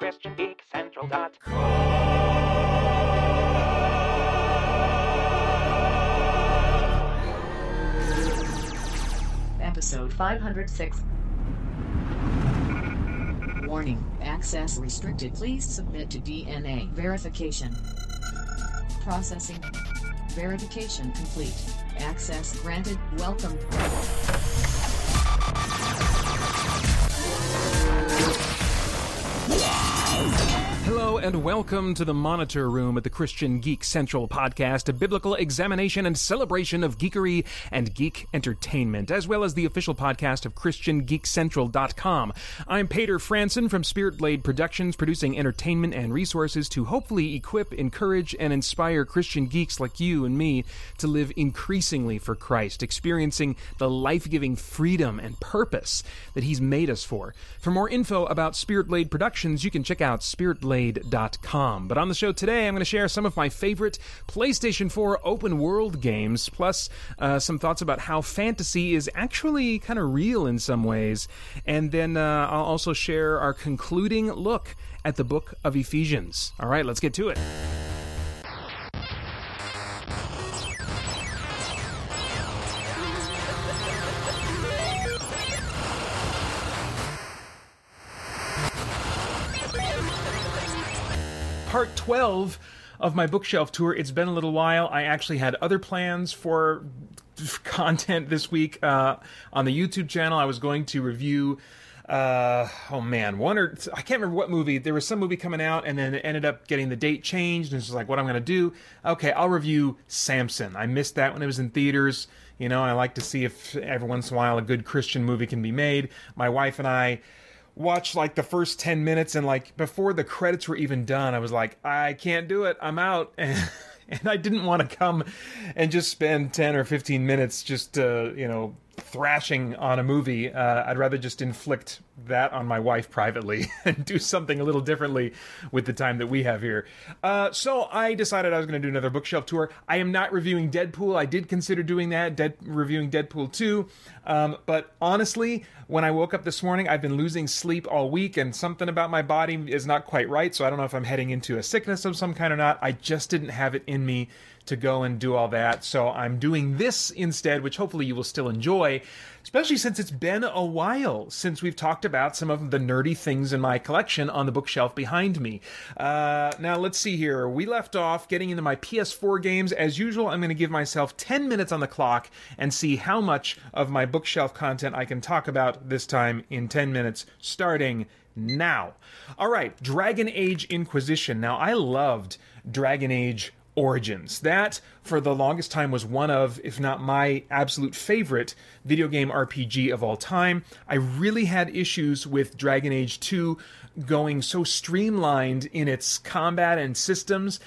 ChristianGeekCentral.com. Episode 506. Warning, access restricted. Please submit to DNA verification. Processing. Verification complete. Access granted. Welcome. And welcome to the Monitor Room at the Christian Geek Central podcast, a biblical examination and celebration of geekery and geek entertainment, as well as the official podcast of ChristianGeekCentral.com. I'm Paeter Frandsen from Spirit Blade Productions, producing entertainment and resources to hopefully equip, encourage, and inspire Christian geeks like you and me to live increasingly for Christ, experiencing the life giving freedom and purpose that He's made us for. For more info about Spirit Blade Productions, you can check out spiritblade.com. But on the show today, I'm going to share some of my favorite PlayStation 4 open world games, plus uh, some thoughts about how fantasy is actually kind of real in some ways. And then uh, I'll also share our concluding look at the book of Ephesians. All right, let's get to it. Part 12 of my bookshelf tour. It's been a little while. I actually had other plans for content this week uh, on the YouTube channel. I was going to review. Uh, oh man, one or I can't remember what movie. There was some movie coming out, and then it ended up getting the date changed. And it's like, what I'm going to do? Okay, I'll review Samson. I missed that when it was in theaters. You know, I like to see if every once in a while a good Christian movie can be made. My wife and I watched like the first 10 minutes and like before the credits were even done i was like i can't do it. I'm out. And, and i didn't want to come and just spend 10 or 15 minutes just uh, you know thrashing on a movie uh, i'd rather just inflict that on my wife privately and do something a little differently with the time that we have here uh, so i decided i was going to do another bookshelf tour i am not reviewing deadpool i did consider doing that Dead, reviewing deadpool 2 um, but honestly when I woke up this morning, I've been losing sleep all week, and something about my body is not quite right. So I don't know if I'm heading into a sickness of some kind or not. I just didn't have it in me to go and do all that. So I'm doing this instead, which hopefully you will still enjoy, especially since it's been a while since we've talked about some of the nerdy things in my collection on the bookshelf behind me. Uh, now, let's see here. We left off getting into my PS4 games. As usual, I'm going to give myself 10 minutes on the clock and see how much of my bookshelf content I can talk about this time in 10 minutes, starting now. All right, Dragon Age Inquisition. Now, I loved Dragon Age Origins. That, for the longest time, was one of, if not my absolute favorite video game RPG of all time. I really had issues with Dragon Age 2 going so streamlined in its combat and systems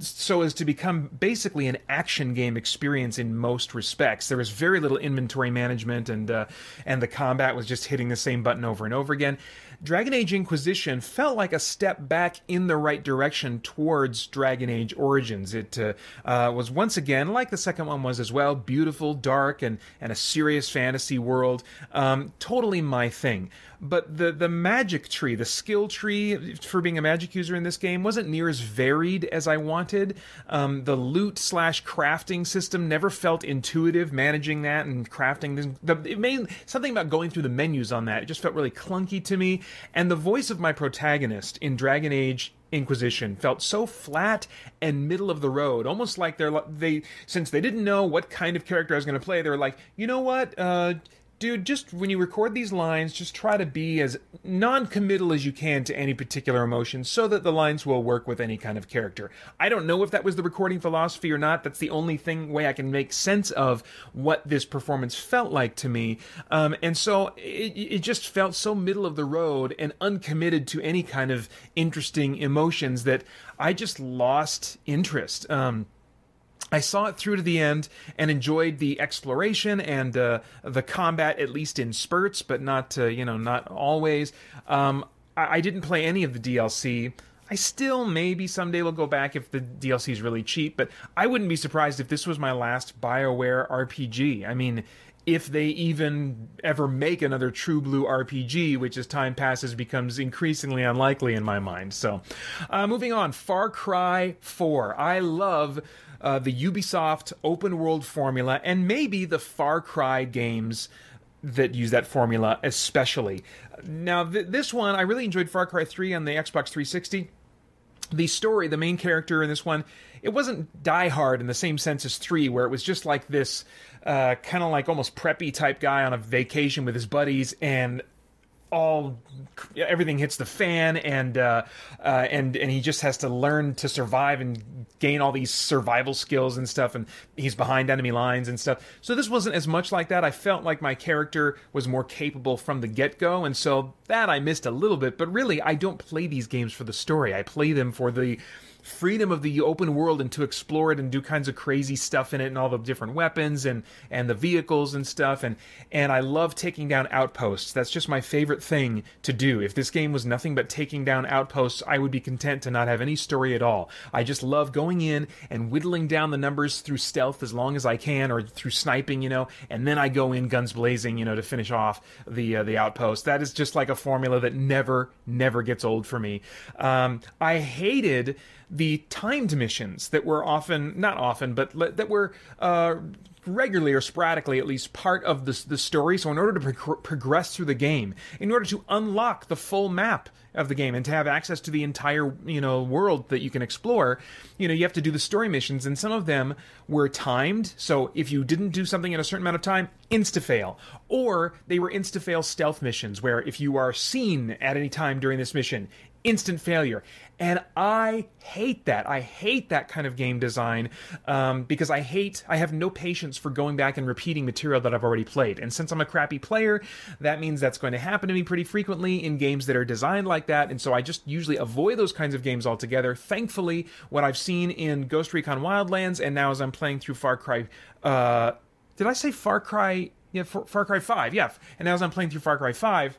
so as to become basically an action game experience in most respects. There was very little inventory management, and uh, and the combat was just hitting the same button over and over again. Dragon Age Inquisition felt like a step back in the right direction towards Dragon Age Origins. It uh, uh, was once again, like the second one was as well, beautiful, dark, and, and a serious fantasy world. Um, totally my thing. But the, the magic tree, the skill tree for being a magic user in this game, wasn't near as varied as I wanted. Um, the loot slash crafting system never felt intuitive, managing that and crafting. The, it made something about going through the menus on that. It just felt really clunky to me. And the voice of my protagonist in Dragon Age Inquisition felt so flat and middle of the road, almost like they're they since they didn't know what kind of character I was going to play, they were like, you know what, uh, dude, just when you record these lines, just try to be as non-committal as you can to any particular emotion so that the lines will work with any kind of character. I don't know if that was the recording philosophy or not. That's the only thing way I can make sense of what this performance felt like to me. Um, and so it, it just felt so middle of the road and uncommitted to any kind of interesting emotions that I just lost interest. Um, I saw it through to the end and enjoyed the exploration and uh, the combat, at least in spurts, but not uh, you know not always. Um, I-, I didn't play any of the DLC. I still maybe someday will go back if the DLC is really cheap, but I wouldn't be surprised if this was my last BioWare RPG. I mean, if they even ever make another true blue RPG, which as time passes becomes increasingly unlikely in my mind. So, uh, moving on, Far Cry 4. I love uh, the Ubisoft open world formula and maybe the Far Cry games that use that formula especially. Now, th- this one, I really enjoyed Far Cry 3 on the Xbox 360 the story, the main character in this one, it wasn't Die Hard in the same sense as three, where it was just like this uh, kind of like almost preppy type guy on a vacation with his buddies, and all everything hits the fan and uh, uh, and and he just has to learn to survive and gain all these survival skills and stuff and he's behind enemy lines and stuff. So this wasn't as much like that. I felt like my character was more capable from the get-go and so that i missed a little bit. But really i don't play these games for the story. I play them for the freedom of the open world and to explore it and do kinds of crazy stuff in it and all the different weapons and and the vehicles and stuff and and I love taking down outposts. That's just my favorite thing to do. If this game was nothing but taking down outposts, I would be content to not have any story at all. I just love going in and whittling down the numbers through stealth as long as I can or through sniping, you know, and then I go in guns blazing, you know, to finish off the uh, the outpost. That is just like a formula that never never gets old for me. Um, I hated the timed missions that were often, not often, but that were uh, regularly or sporadically at least part of the, the story. So, in order to pro- progress through the game, in order to unlock the full map of the game and to have access to the entire you know world that you can explore, you know you have to do the story missions, and some of them were timed. So, if you didn't do something in a certain amount of time, insta fail, or they were insta fail stealth missions where if you are seen at any time during this mission, instant failure. And I hate that. I hate that kind of game design um, because I hate, I have no patience for going back and repeating material that I've already played. And since I'm a crappy player, that means that's going to happen to me pretty frequently in games that are designed like that. And so I just usually avoid those kinds of games altogether. Thankfully, what I've seen in Ghost Recon Wildlands and now as I'm playing through Far Cry, uh, did I say Far Cry? Yeah, Far Cry 5, yeah. And now as I'm playing through Far Cry 5,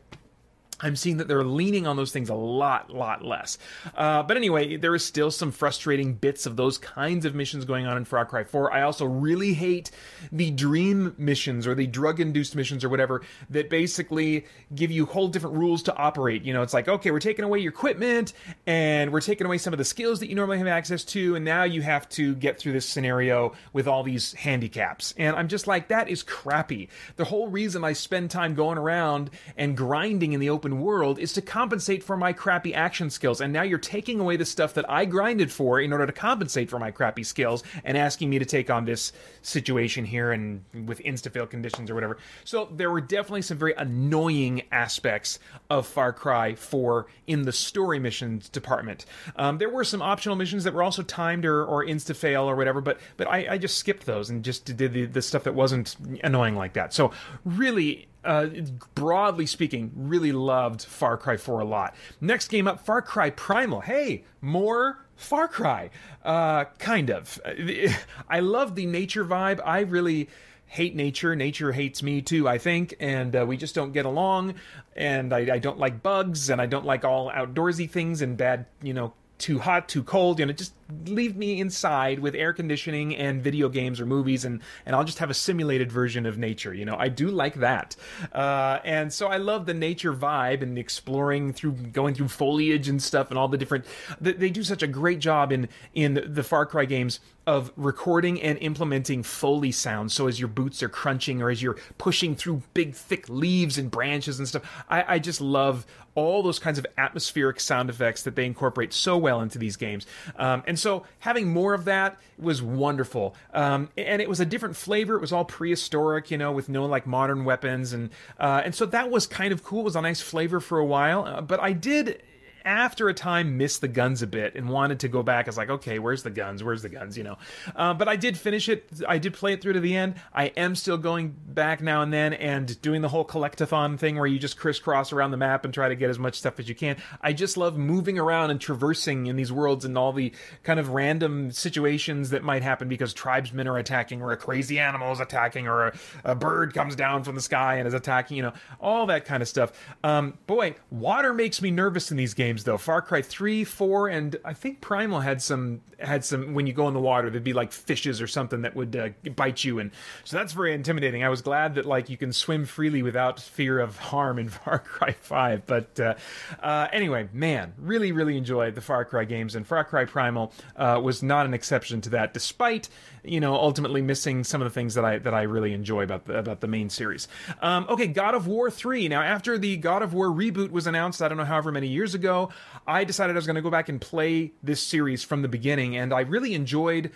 I'm seeing that they're leaning on those things a lot, lot less. Uh, but anyway, there is still some frustrating bits of those kinds of missions going on in Far Cry 4. I also really hate the dream missions or the drug induced missions or whatever that basically give you whole different rules to operate. You know, it's like, okay, we're taking away your equipment and we're taking away some of the skills that you normally have access to, and now you have to get through this scenario with all these handicaps. And I'm just like, that is crappy. The whole reason I spend time going around and grinding in the open open world is to compensate for my crappy action skills. And now you're taking away the stuff that I grinded for in order to compensate for my crappy skills and asking me to take on this situation here and with insta-fail conditions or whatever. So there were definitely some very annoying aspects of Far Cry 4 in the story missions department. Um, there were some optional missions that were also timed or, or insta-fail or whatever, but but I, I just skipped those and just did the, the stuff that wasn't annoying like that. So really uh, broadly speaking, really loved Far Cry 4 a lot. Next game up, Far Cry Primal. Hey, more Far Cry. Uh, kind of. I love the nature vibe. I really hate nature. Nature hates me too, I think, and uh, we just don't get along. And I, I, don't like bugs, and I don't like all outdoorsy things and bad, you know, too hot, too cold. You know, just leave me inside with air conditioning and video games or movies, and and I'll just have a simulated version of nature. You know, I do like that, uh, and so I love the nature vibe and exploring through going through foliage and stuff and all the different. They do such a great job in in the Far Cry games of recording and implementing Foley sounds. So as your boots are crunching or as you're pushing through big thick leaves and branches and stuff, I, I just love all those kinds of atmospheric sound effects that they incorporate so well into these games. Um, and so having more of that was wonderful. Um, and it was a different flavor. It was all prehistoric, you know, with no like modern weapons, and uh, and so that was kind of cool. It was a nice flavor for a while. Uh, but I did after a time missed the guns a bit and wanted to go back. I was like, okay, where's the guns? Where's the guns? You know. Uh, but I did finish it. I did play it through to the end. I am still going back now and then and doing the whole collectathon thing where you just crisscross around the map and try to get as much stuff as you can. I just love moving around and traversing in these worlds and all the kind of random situations that might happen because tribesmen are attacking or a crazy animal is attacking or a, a bird comes down from the sky and is attacking. You know, all that kind of stuff. Um, boy, water makes me nervous in these games games though. Far Cry 3, 4 and I think Primal had some had some when you go in the water there'd be like fishes or something that would uh, bite you and so that's very intimidating. I was glad that like you can swim freely without fear of harm in Far Cry 5. But uh, uh, anyway, man, really really enjoyed the Far Cry games and Far Cry Primal uh, was not an exception to that despite you know ultimately missing some of the things that I that I really enjoy about the about the main series. Um, okay, God of War 3. Now after the God of War reboot was announced, I don't know however many years ago, I decided I was going to go back and play this series from the beginning and I really enjoyed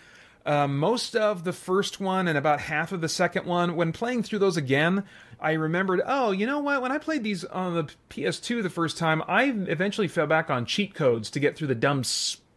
uh, most of the first one and about half of the second one. When playing through those again, I remembered, oh, you know what? When I played these on the PS2 the first time, I eventually fell back on cheat codes to get through the dumb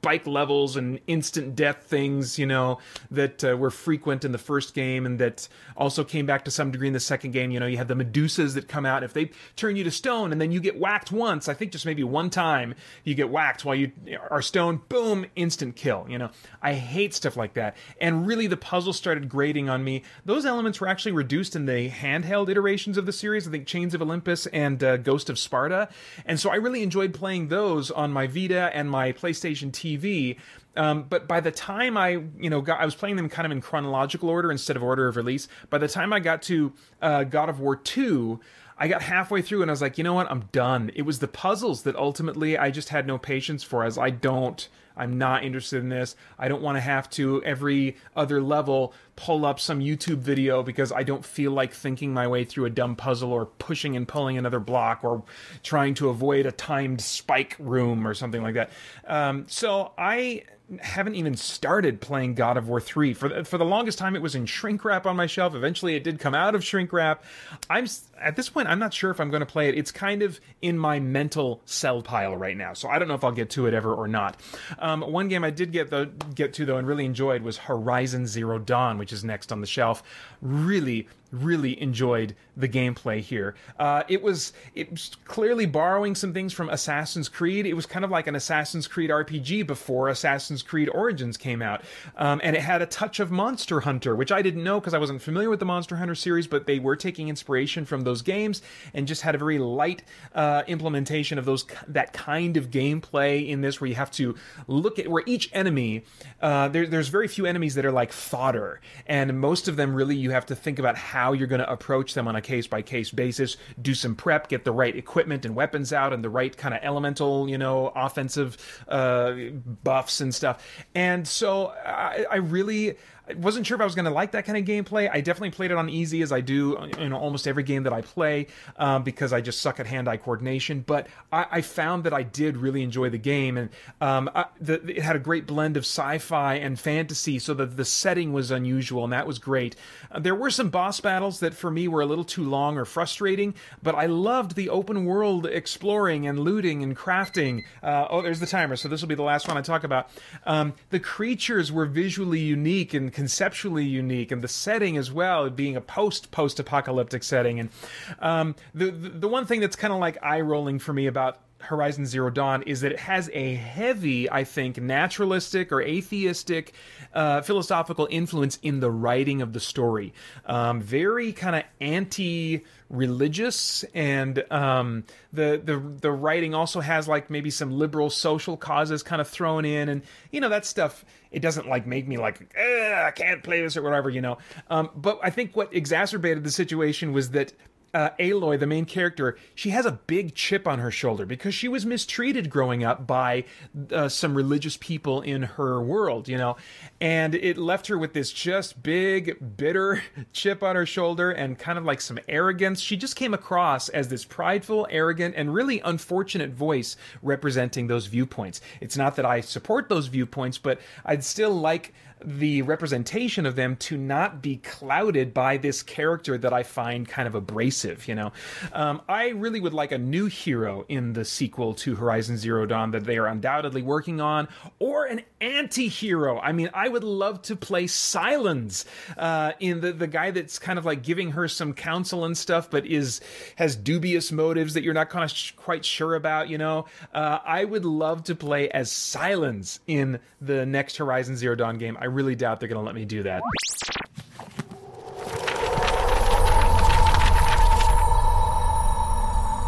spike levels and instant death things, you know, that uh, were frequent in the first game and that also came back to some degree in the second game. You know, you have the Medusas that come out. If they turn you to stone and then you get whacked once, I think just maybe one time you get whacked while you are stone, boom, instant kill. You know, I hate stuff like that. And really, the puzzle started grating on me. Those elements were actually reduced in the handheld iterations of the series. I think Chains of Olympus and uh, Ghost of Sparta. And so I really enjoyed playing those on my Vita and my PlayStation TV TV. Um, but by the time I, you know, got, I was playing them kind of in chronological order instead of order of release. By the time I got to uh, God of War 2, I got halfway through and I was like, you know what, I'm done. It was the puzzles that ultimately I just had no patience for, as I don't, I'm not interested in this. I don't want to have to every other level pull up some YouTube video because I don't feel like thinking my way through a dumb puzzle or pushing and pulling another block or trying to avoid a timed spike room or something like that. Um, so I haven't even started playing God of War 3. For the, for the longest time, it was in shrink wrap on my shelf. Eventually, it did come out of shrink wrap. I'm at this point, I'm not sure if I'm going to play it. It's kind of in my mental sell pile right now, so I don't know if I'll get to it ever or not. Um, one game I did get though, get to though and really enjoyed was Horizon Zero Dawn, which is next on the shelf. Really, really enjoyed the gameplay here. Uh, it was it was clearly borrowing some things from Assassin's Creed. It was kind of like an Assassin's Creed RPG before Assassin's Creed Origins came out, um, and it had a touch of Monster Hunter, which I didn't know because I wasn't familiar with the Monster Hunter series. But they were taking inspiration from those games and just had a very light uh, implementation of those that kind of gameplay in this, where you have to look at where each enemy. Uh, there, there's very few enemies that are like fodder, and most of them really you have to think about how you're going to approach them on a case by case basis. Do some prep, get the right equipment and weapons out, and the right kind of elemental, you know, offensive uh, buffs and stuff. And so I, I really I wasn't sure if I was going to like that kind of gameplay. I definitely played it on easy as I do in almost every game that I play um, because I just suck at hand-eye coordination. But I, I, found that I did really enjoy the game, and um, I, the, it had a great blend of sci-fi and fantasy, so that the setting was unusual, and that was great. Uh, there were some boss battles that for me were a little too long or frustrating, but I loved the open world exploring and looting and crafting. Uh, oh, there's the timer, so this will be the last one I talk about. Um, the creatures were visually unique and conceptually unique, and the setting as well, being a post post apocalyptic setting. And um, the, the one thing that's kind of like eye rolling for me about Horizon Zero Dawn is that it has a heavy, I think, naturalistic or atheistic uh, philosophical influence in the writing of the story. Um, very kind of anti religious and um, the the the writing also has like maybe some liberal social causes kind of thrown in and you know that stuff it doesn't like make me like I can't play this or whatever you know um, but I think what exacerbated the situation was that uh, Aloy, the main character, she has a big chip on her shoulder because she was mistreated growing up by uh, some religious people in her world, you know, and it left her with this just big, bitter chip on her shoulder and kind of like some arrogance. She just came across as this prideful, arrogant, and really unfortunate voice representing those viewpoints. It's not that I support those viewpoints, but I'd still like the representation of them to not be clouded by this character that I find kind of abrasive. You know, um, I really would like a new hero in the sequel to Horizon Zero Dawn that they are undoubtedly working on, or an anti-hero. I mean, I would love to play Silence uh, in the the guy that's kind of like giving her some counsel and stuff, but is has dubious motives that you're not kind of sh- quite sure about. You know, uh, I would love to play as Silence in the next Horizon Zero Dawn game. I really doubt they're going to let me do that.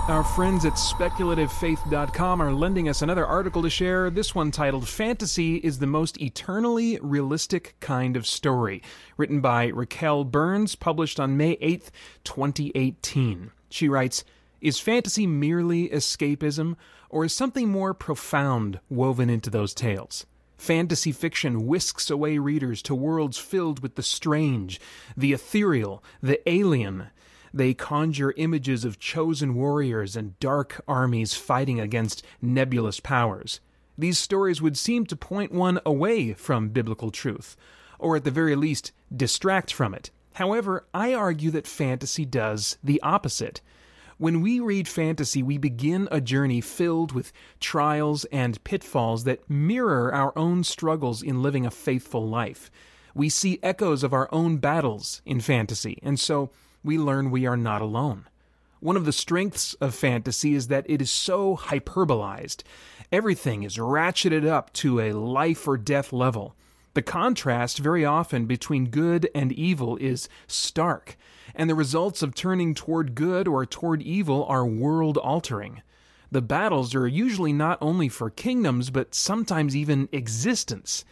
Our friends at speculativefaith.com are lending us another article to share, this one titled Fantasy is the Most Eternally Realistic Kind of Story, written by Raquel Burns, published on May 8th, 2018. She writes, Is fantasy merely escapism, or is something more profound woven into those tales? Fantasy fiction whisks away readers to worlds filled with the strange, the ethereal, the alien, they conjure images of chosen warriors and dark armies fighting against nebulous powers. These stories would seem to point one away from biblical truth, or at the very least, distract from it. However, I argue that fantasy does the opposite. When we read fantasy, we begin a journey filled with trials and pitfalls that mirror our own struggles in living a faithful life. We see echoes of our own battles in fantasy, and so we learn we are not alone. One of the strengths of fantasy is that it is so hyperbolized. Everything is ratcheted up to a life or death level. The contrast very often between good and evil is stark, and the results of turning toward good or toward evil are world altering. The battles are usually not only for kingdoms, but sometimes even existence.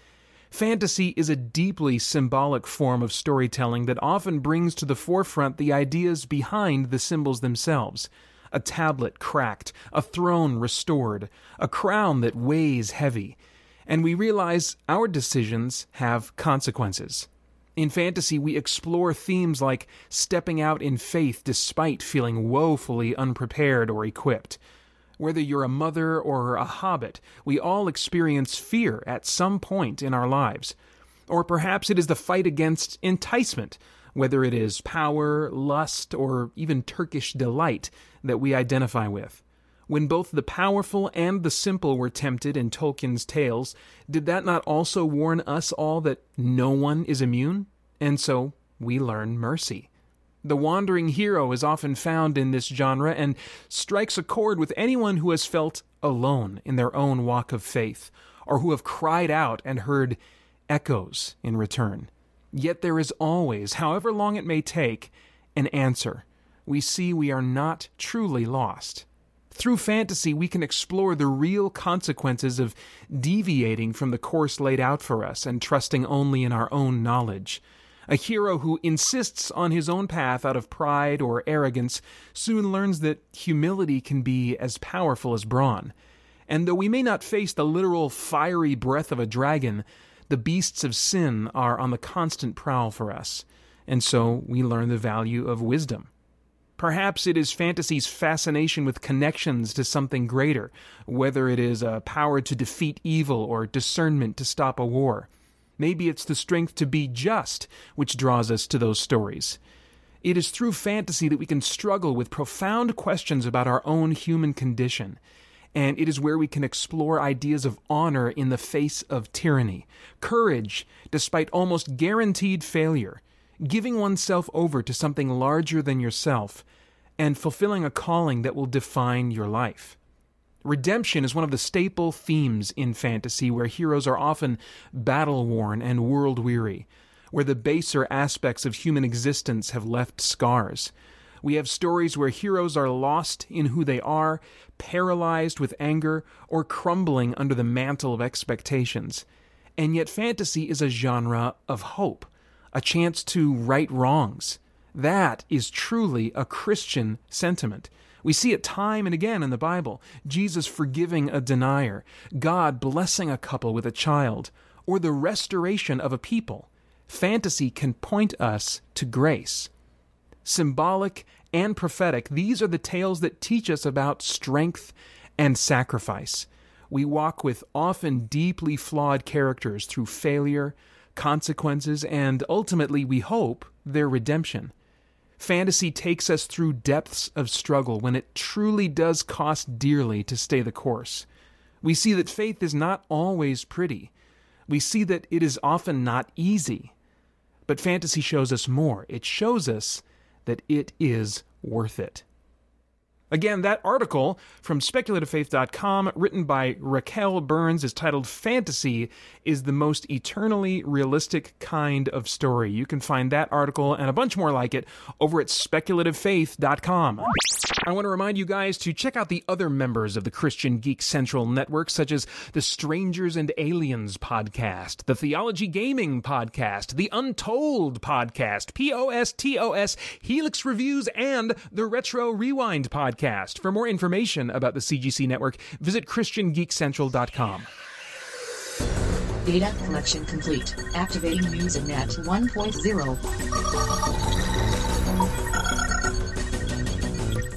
Fantasy is a deeply symbolic form of storytelling that often brings to the forefront the ideas behind the symbols themselves. A tablet cracked, a throne restored, a crown that weighs heavy. And we realize our decisions have consequences. In fantasy, we explore themes like stepping out in faith despite feeling woefully unprepared or equipped whether you're a mother or a hobbit, we all experience fear at some point in our lives. Or perhaps it is the fight against enticement, whether it is power, lust, or even Turkish delight that we identify with. When both the powerful and the simple were tempted in Tolkien's tales, did that not also warn us all that no one is immune? And so we learn mercy. The wandering hero is often found in this genre and strikes a chord with anyone who has felt alone in their own walk of faith, or who have cried out and heard echoes in return. Yet there is always, however long it may take, an answer. We see we are not truly lost. Through fantasy, we can explore the real consequences of deviating from the course laid out for us and trusting only in our own knowledge. A hero who insists on his own path out of pride or arrogance soon learns that humility can be as powerful as brawn. And though we may not face the literal fiery breath of a dragon, the beasts of sin are on the constant prowl for us, and so we learn the value of wisdom. Perhaps it is fantasy's fascination with connections to something greater, whether it is a power to defeat evil or discernment to stop a war. Maybe it's the strength to be just which draws us to those stories. It is through fantasy that we can struggle with profound questions about our own human condition. And it is where we can explore ideas of honor in the face of tyranny, courage despite almost guaranteed failure, giving oneself over to something larger than yourself, and fulfilling a calling that will define your life. Redemption is one of the staple themes in fantasy, where heroes are often battle worn and world weary, where the baser aspects of human existence have left scars. We have stories where heroes are lost in who they are, paralyzed with anger, or crumbling under the mantle of expectations. And yet, fantasy is a genre of hope, a chance to right wrongs. That is truly a Christian sentiment. We see it time and again in the Bible Jesus forgiving a denier, God blessing a couple with a child, or the restoration of a people. Fantasy can point us to grace. Symbolic and prophetic, these are the tales that teach us about strength and sacrifice. We walk with often deeply flawed characters through failure, consequences, and ultimately, we hope, their redemption. Fantasy takes us through depths of struggle when it truly does cost dearly to stay the course. We see that faith is not always pretty. We see that it is often not easy. But fantasy shows us more. It shows us that it is worth it. Again, that article from speculativefaith.com, written by Raquel Burns, is titled Fantasy is the Most Eternally Realistic Kind of Story. You can find that article and a bunch more like it over at speculativefaith.com. I want to remind you guys to check out the other members of the Christian Geek Central network, such as the Strangers and Aliens podcast, the Theology Gaming podcast, the Untold podcast, POSTOS, Helix Reviews, and the Retro Rewind podcast. For more information about the CGC network, visit ChristianGeekCentral.com. Data collection complete. Activating MusicNet 1.0.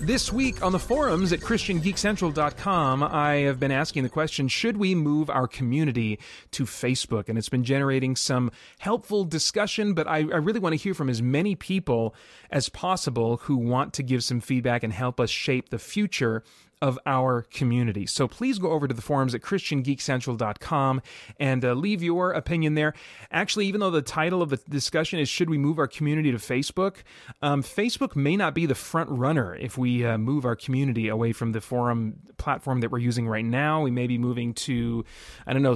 This week on the forums at ChristianGeekCentral.com, I have been asking the question Should we move our community to Facebook? And it's been generating some helpful discussion, but I, I really want to hear from as many people as possible who want to give some feedback and help us shape the future of our community. So please go over to the forums at ChristianGeekCentral.com and uh, leave your opinion there. Actually, even though the title of the discussion is Should We Move Our Community to Facebook? Um, Facebook may not be the front runner if we uh, move our community away from the forum platform that we're using right now. We may be moving to, I don't know,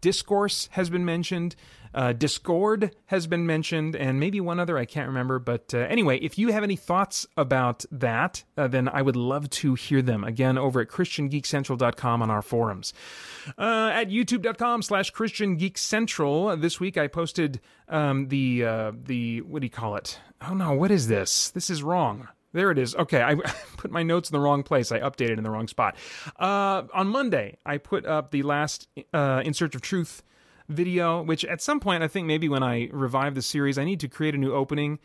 Discourse has been mentioned. Uh, Discord has been mentioned, and maybe one other I can't remember. But uh, anyway, if you have any thoughts about that, uh, then I would love to hear them. Again, over at ChristianGeekCentral.com on our forums. Uh, at YouTube.com slash Christian Geek Central, this week I posted um, the, uh, the, what do you call it? Oh no, what is this? This is wrong. There it is. Okay, I put my notes in the wrong place. I updated in the wrong spot. Uh, on Monday, I put up the last In Search of Truth video, which at some point I think maybe when I revive the series, I need to create a new opening.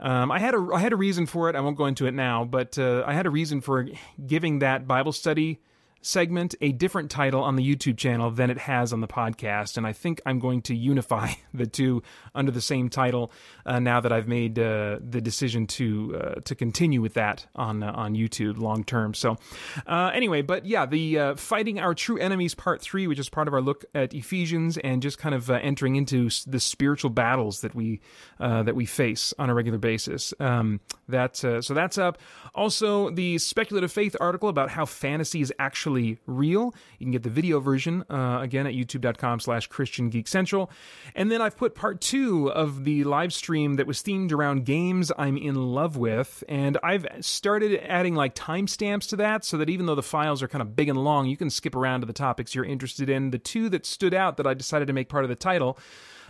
Um, I had a I had a reason for it. I won't go into it now, but uh, I had a reason for giving that Bible study segment a different title on the YouTube channel than it has on the podcast, and I think I'm going to unify the two under the same title uh, now that I've made uh, the decision to uh, to continue with that on uh, on YouTube long term. So uh, anyway, but yeah, the uh, fighting our true enemies part three, which is part of our look at Ephesians and just kind of entering into the spiritual battles that we that we face on a regular basis. Um, that so that's up. Also, the speculative faith article about how fantasy is actually actually real. You can get the video version uh, again at youtube.com slash Christian Geek Central. And then I've put part two of the live stream that was themed around games I'm in love with. And I've started adding like timestamps to that so that even though the files are kind of big and long, you can skip around to the topics you're interested in. The two that stood out that I decided to make part of the title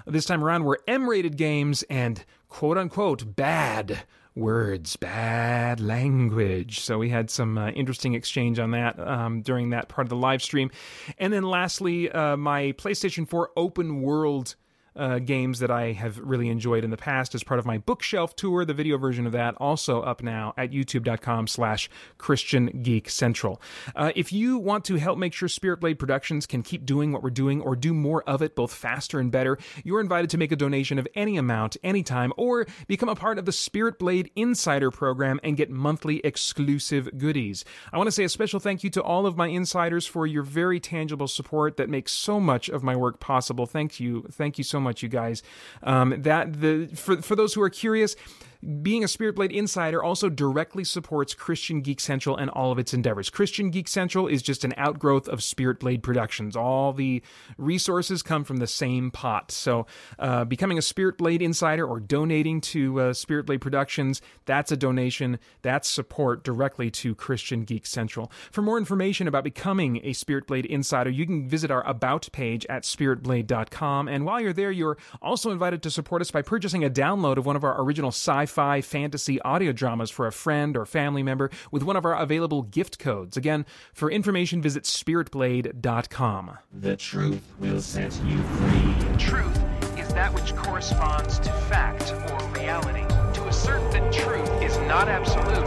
this time around were M rated games and quote unquote bad words, bad language. So we had some uh, interesting exchange on that um, during that part of the live stream. And then lastly, uh, my PlayStation 4 open world uh, games that I have really enjoyed in the past as part of my bookshelf tour. The video version of that also up now at youtube.com slash Christian Geek Central. Uh, if you want to help make sure Spirit Blade Productions can keep doing what we're doing or do more of it both faster and better, you're invited to make a donation of any amount, anytime, or become a part of the Spirit Blade Insider program and get monthly exclusive goodies. I want to say a special thank you to all of my insiders for your very tangible support that makes so much of my work possible. Thank you. Thank you so much, you guys. Um, that the for for those who are curious, being a Spirit Blade insider also directly supports Christian Geek Central and all of its endeavors. Christian Geek Central is just an outgrowth of Spirit Blade Productions. All the resources come from the same pot. So, uh, becoming a Spirit Blade insider or donating to uh, Spirit Blade Productions, that's a donation. That's support directly to Christian Geek Central. For more information about becoming a Spirit Blade insider, you can visit our About page at spiritblade.com. And while you're there, you're also invited to support us by purchasing a download of one of our original sci sci-fi fantasy audio dramas for a friend or family member with one of our available gift codes. Again, for information, visit spiritblade.com. The truth will set you free. Truth is that which corresponds to fact or reality. To assert that truth is not absolute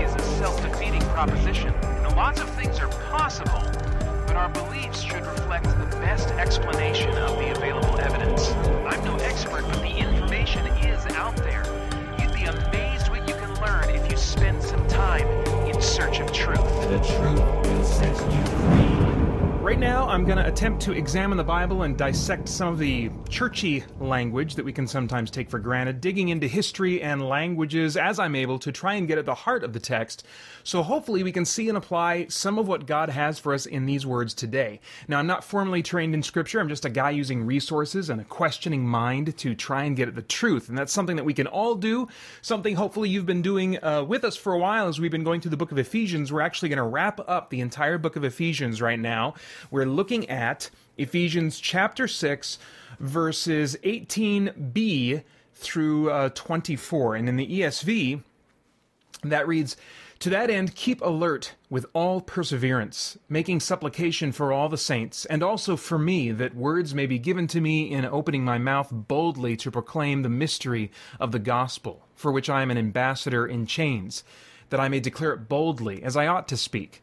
is a self-defeating proposition. Now, lots of things are possible, but our beliefs should reflect the best explanation of the available evidence. I'm no expert, but the time in search of truth. The truth will set you free. Right now, I'm going to attempt to examine the Bible and dissect some of the churchy language that we can sometimes take for granted, digging into history and languages as I'm able to try and get at the heart of the text. So hopefully, we can see and apply some of what God has for us in these words today. Now, I'm not formally trained in Scripture, I'm just a guy using resources and a questioning mind to try and get at the truth. And that's something that we can all do, something hopefully you've been doing uh, with us for a while as we've been going through the book of Ephesians. We're actually going to wrap up the entire book of Ephesians right now. We're looking at Ephesians chapter 6, verses 18b through uh, 24. And in the ESV, that reads, To that end, keep alert with all perseverance, making supplication for all the saints, and also for me, that words may be given to me in opening my mouth boldly to proclaim the mystery of the gospel, for which I am an ambassador in chains, that I may declare it boldly, as I ought to speak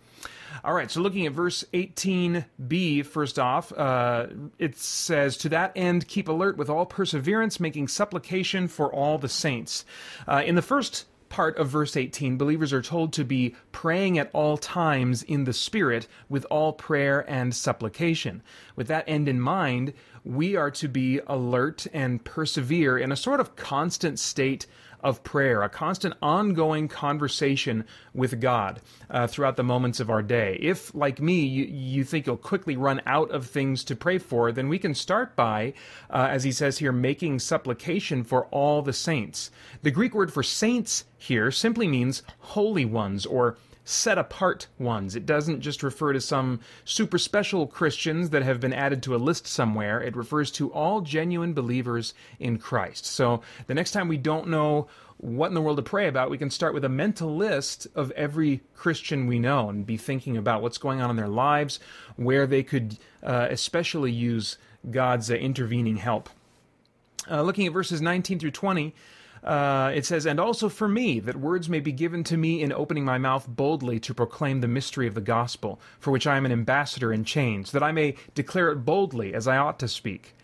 All right, so looking at verse 18b, first off, uh, it says, To that end, keep alert with all perseverance, making supplication for all the saints. Uh, in the first part of verse 18, believers are told to be praying at all times in the Spirit with all prayer and supplication. With that end in mind, we are to be alert and persevere in a sort of constant state of prayer, a constant ongoing conversation with God uh, throughout the moments of our day. If, like me, you, you, think you'll quickly run out of things to pray for, then we can start by, uh, as he says here, making supplication for all the saints. The Greek word for saints here simply means holy ones or set apart ones. It doesn't just refer to some super special Christians that have been added to a list somewhere. It refers to all genuine believers in Christ. So the next time we don't know what in the world to pray about, we can start with a mental list of every Christian we know and be thinking about what's going on in their lives, where they could uh, especially use God's uh, intervening help. Uh, looking at verses 19 through 20, uh, it says, And also for me, that words may be given to me in opening my mouth boldly to proclaim the mystery of the gospel, for which I am an ambassador in chains, that I may declare it boldly as I ought to speak.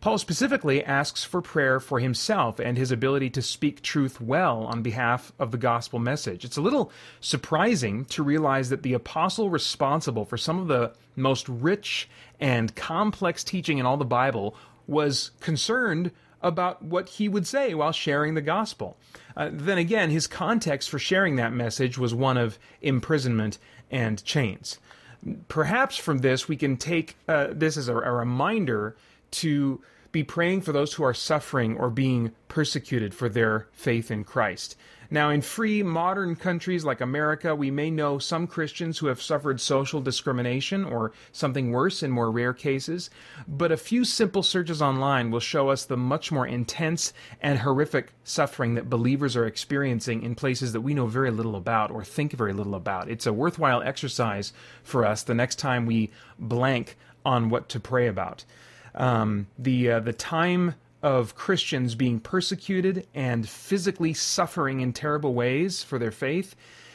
Paul specifically asks for prayer for himself and his ability to speak truth well on behalf of the gospel message. It's a little surprising to realize that the apostle responsible for some of the most rich and complex teaching in all the Bible was concerned about what he would say while sharing the gospel. Uh, then again, his context for sharing that message was one of imprisonment and chains. Perhaps from this, we can take uh, this as a, a reminder to be praying for those who are suffering or being persecuted for their faith in Christ. Now, in free modern countries like America, we may know some Christians who have suffered social discrimination or something worse in more rare cases, but a few simple searches online will show us the much more intense and horrific suffering that believers are experiencing in places that we know very little about or think very little about. It's a worthwhile exercise for us the next time we blank on what to pray about. Um, the uh, the time of Christians being persecuted and physically suffering in terrible ways for their faith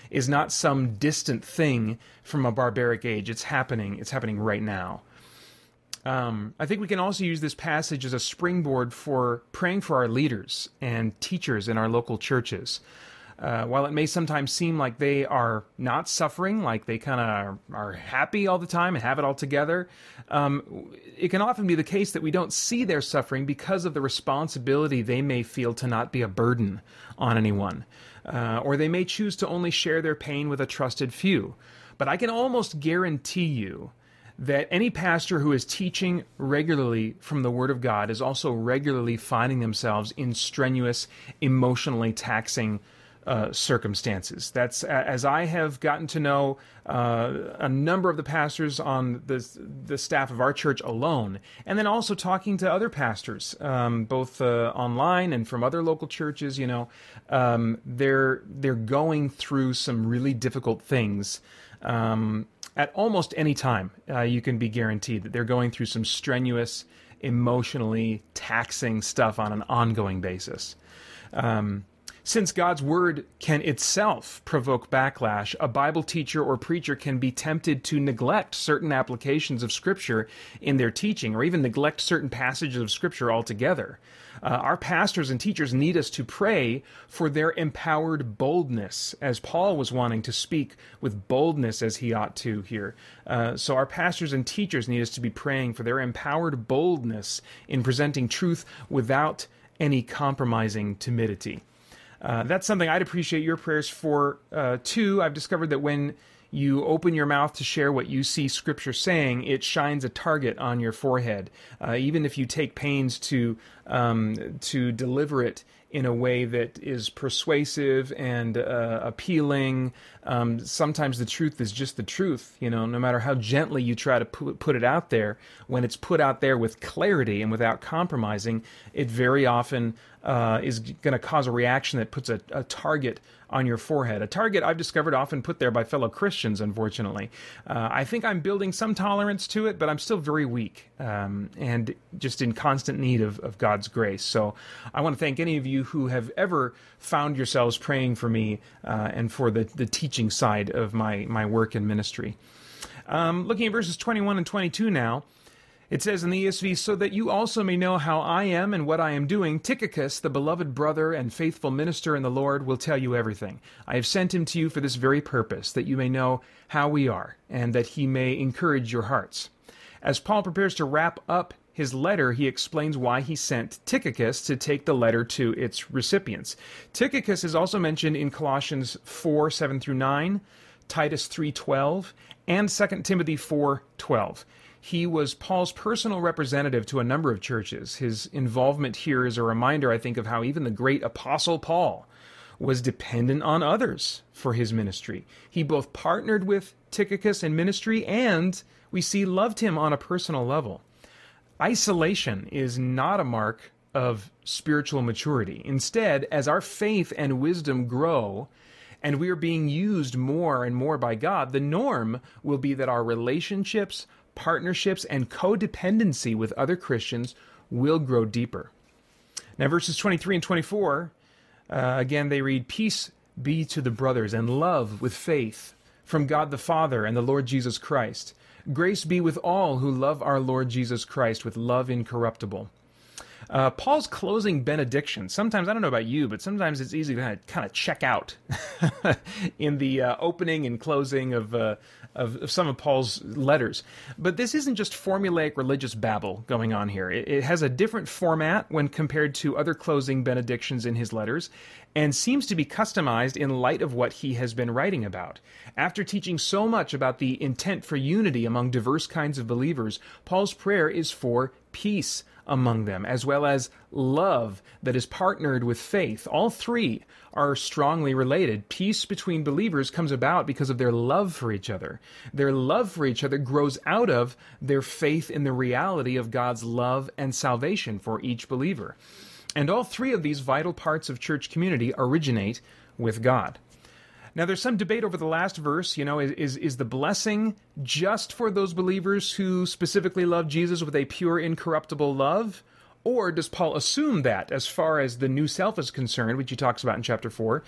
is not some distant thing from a barbaric age. It's happening. It's happening right now. Um, I think we can also use this passage as a springboard for praying for our leaders and teachers in our local churches. Uh, while it may sometimes seem like they are not suffering, like they kind of are, happy all the time and have it all together, um, it can often be the case that we don't see their suffering because of the responsibility they may feel to not be a burden on anyone. Uh, or they may choose to only share their pain with a trusted few. But I can almost guarantee you that any pastor who is teaching regularly from the Word of God is also regularly finding themselves in strenuous, emotionally taxing uh, circumstances. That's as I have gotten to know uh, a number of the pastors on the the staff of our church alone, and then also talking to other pastors, um, both uh, online and from other local churches. You know, um, they're they're going through some really difficult things. Um, at almost any time, uh, you can be guaranteed that they're going through some strenuous, emotionally taxing stuff on an ongoing basis. Um, since God's word can itself provoke backlash, a Bible teacher or preacher can be tempted to neglect certain applications of Scripture in their teaching, or even neglect certain passages of Scripture altogether. Uh, our pastors and teachers need us to pray for their empowered boldness, as Paul was wanting to speak with boldness as he ought to here. Uh, so, our pastors and teachers need us to be praying for their empowered boldness in presenting truth without any compromising timidity. Uh, that's something I'd appreciate your prayers for uh, too. I've discovered that when you open your mouth to share what you see Scripture saying, it shines a target on your forehead. Uh, even if you take pains to um, to deliver it in a way that is persuasive and uh, appealing. Um, sometimes the truth is just the truth, you know, no matter how gently you try to put, it out there, when it's put out there with clarity and without compromising, it very often uh, is going to cause a reaction that puts a, a target on your forehead. A target I've discovered often put there by fellow Christians, unfortunately. Uh, I think I'm building some tolerance to it, but I'm still very weak um, and just in constant need of, of God's grace. So I want to thank any of you who have ever found yourselves praying for me uh, and for the, the teaching side of my, my work and ministry. Um, looking at verses 21 and 22 now. It says in the ESV, so that you also may know how I am and what I am doing, Tychicus, the beloved brother and faithful minister in the Lord, will tell you everything. I have sent him to you for this very purpose, that you may know how we are, and that he may encourage your hearts. As Paul prepares to wrap up his letter, he explains why he sent Tychicus to take the letter to its recipients. Tychicus is also mentioned in Colossians 4 7 through 9, Titus 3:12, and 2 Timothy 4:12. He was Paul's personal representative to a number of churches. His involvement here is a reminder, I think, of how even the great apostle Paul was dependent on others for his ministry. He both partnered with Tychicus in ministry and we see loved him on a personal level. Isolation is not a mark of spiritual maturity. Instead, as our faith and wisdom grow, and we are being used more and more by God, the norm will be that our relationships, partnerships, and codependency with other Christians will grow deeper. Now, verses 23 and 24, uh, again, they read, Peace be to the brothers, and love with faith from God the Father and the Lord Jesus Christ. Grace be with all who love our Lord Jesus Christ with love incorruptible. Uh, Paul's closing benediction. Sometimes I don't know about you, but sometimes it's easy to kind of, check out in the uh, opening and closing of, uh, of, of some of Paul's letters. But this isn't just formulaic religious babble going on here. It, it has a different format when compared to other closing benedictions in his letters, and seems to be customized in light of what he has been writing about. After teaching so much about the intent for unity among diverse kinds of believers, Paul's prayer is for peace among them, as well as love that is partnered with faith. All three are strongly related. Peace between believers comes about because of their love for each other. Their love for each other grows out of their faith in the reality of God's love and salvation for each believer. And all three of these vital parts of church community originate with God. Now, there's some debate over the last verse. You know, is, is the blessing just for those believers who specifically love Jesus with a pure, incorruptible love? Or does Paul assume that, as far as the new self is concerned, which he talks about in chapter 4,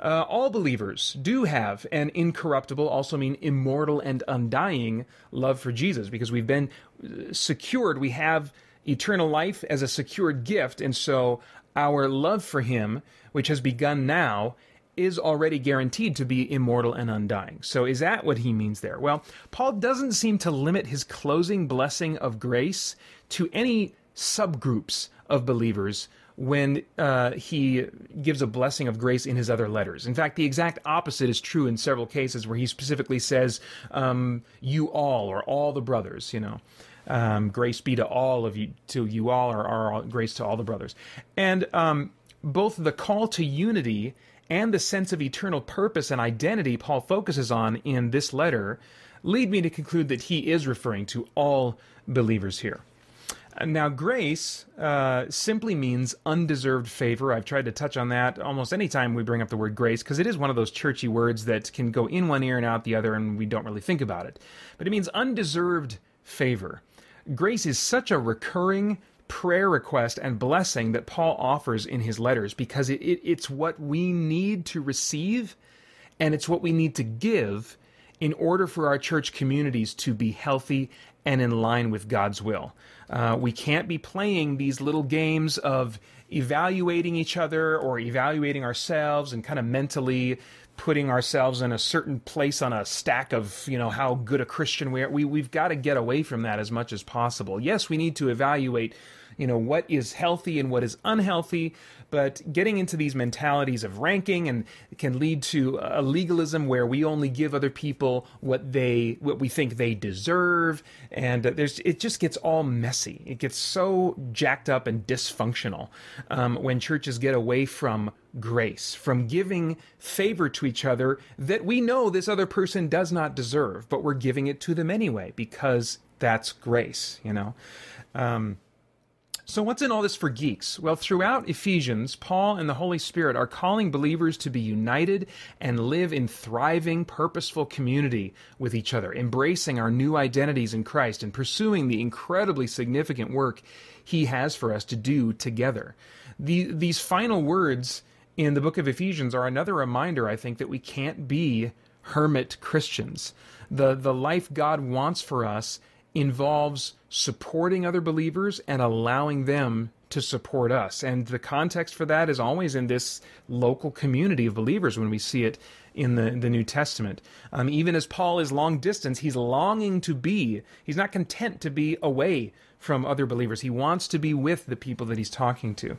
uh, all believers do have an incorruptible, also mean immortal and undying love for Jesus, because we've been uh, secured, we have eternal life as a secured gift, and so our love for him, which has begun now, is already guaranteed to be immortal and undying. So, is that what he means there? Well, Paul doesn't seem to limit his closing blessing of grace to any subgroups of believers when uh, he gives a blessing of grace in his other letters. In fact, the exact opposite is true in several cases where he specifically says, um, "You all" or "all the brothers," you know. Um, grace be to all of you, to you all, or, or grace to all the brothers. And um, both the call to unity and the sense of eternal purpose and identity Paul focuses on in this letter lead me to conclude that he is referring to all believers here. Now, grace uh, simply means undeserved favor. I've tried to touch on that almost any time we bring up the word grace because it is one of those churchy words that can go in one ear and out the other, and we don't really think about it. But it means undeserved favor. grace is such a recurring prayer request and blessing that Paul offers in his letters because it, it, it's what we need to receive and it's what we need to give in order for our church communities to be healthy and in line with God's will. Uh, we can't be playing these little games of evaluating each other or evaluating ourselves and kind of mentally putting ourselves in a certain place on a stack of you know how good a christian we are we, we've got to get away from that as much as possible yes we need to evaluate you know what is healthy and what is unhealthy. But getting into these mentalities of ranking and can lead to a legalism where we only give other people what they what we think they deserve. And there's it just gets all messy. It gets so jacked up and dysfunctional um, when churches get away from grace from giving favor to each other that we know this other person does not deserve but we're giving it to them anyway because that's grace you know? Um, so, what's in all this for geeks? Well, throughout Ephesians, Paul and the Holy Spirit are calling believers to be united and live in thriving, purposeful community with each other, embracing our new identities in Christ and pursuing the incredibly significant work He has for us to do together. The, these final words in the book of Ephesians are another reminder, I think, that we can't be hermit Christians. The, the life God wants for us involves supporting other believers and allowing them to support us. And the context for that is always in this local community of believers when we see it in the, the New Testament. Um, even as Paul is long distance, he's longing to be, he's not content to be away from other believers. He wants to be with the people that he's talking to.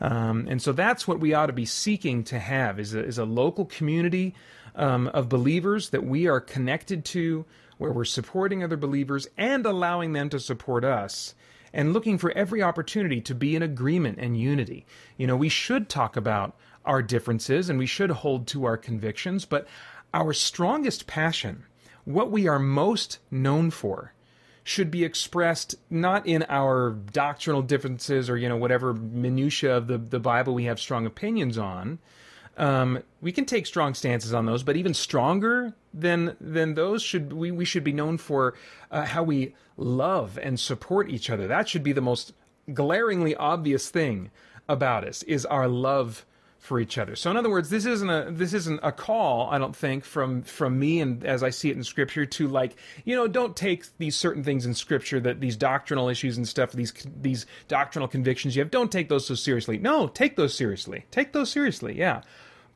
Um, and so that's what we ought to be seeking to have is a, is a local community um, of believers that we are connected to, where we're supporting other believers and allowing them to support us and looking for every opportunity to be in agreement and unity. You know, we should talk about our differences and we should hold to our convictions, but our strongest passion, what we are most known for, should be expressed not in our doctrinal differences or you know whatever minutia of the, the Bible we have strong opinions on, um, we can take strong stances on those, but even stronger than than those should we we should be known for uh, how we love and support each other. That should be the most glaringly obvious thing about us is our love for each other. So in other words, this isn't a this isn't a call, I don't think, from from me and as I see it in scripture to like, you know, don't take these certain things in scripture that these doctrinal issues and stuff, these these doctrinal convictions you have, don't take those so seriously. No, take those seriously. Take those seriously. Yeah.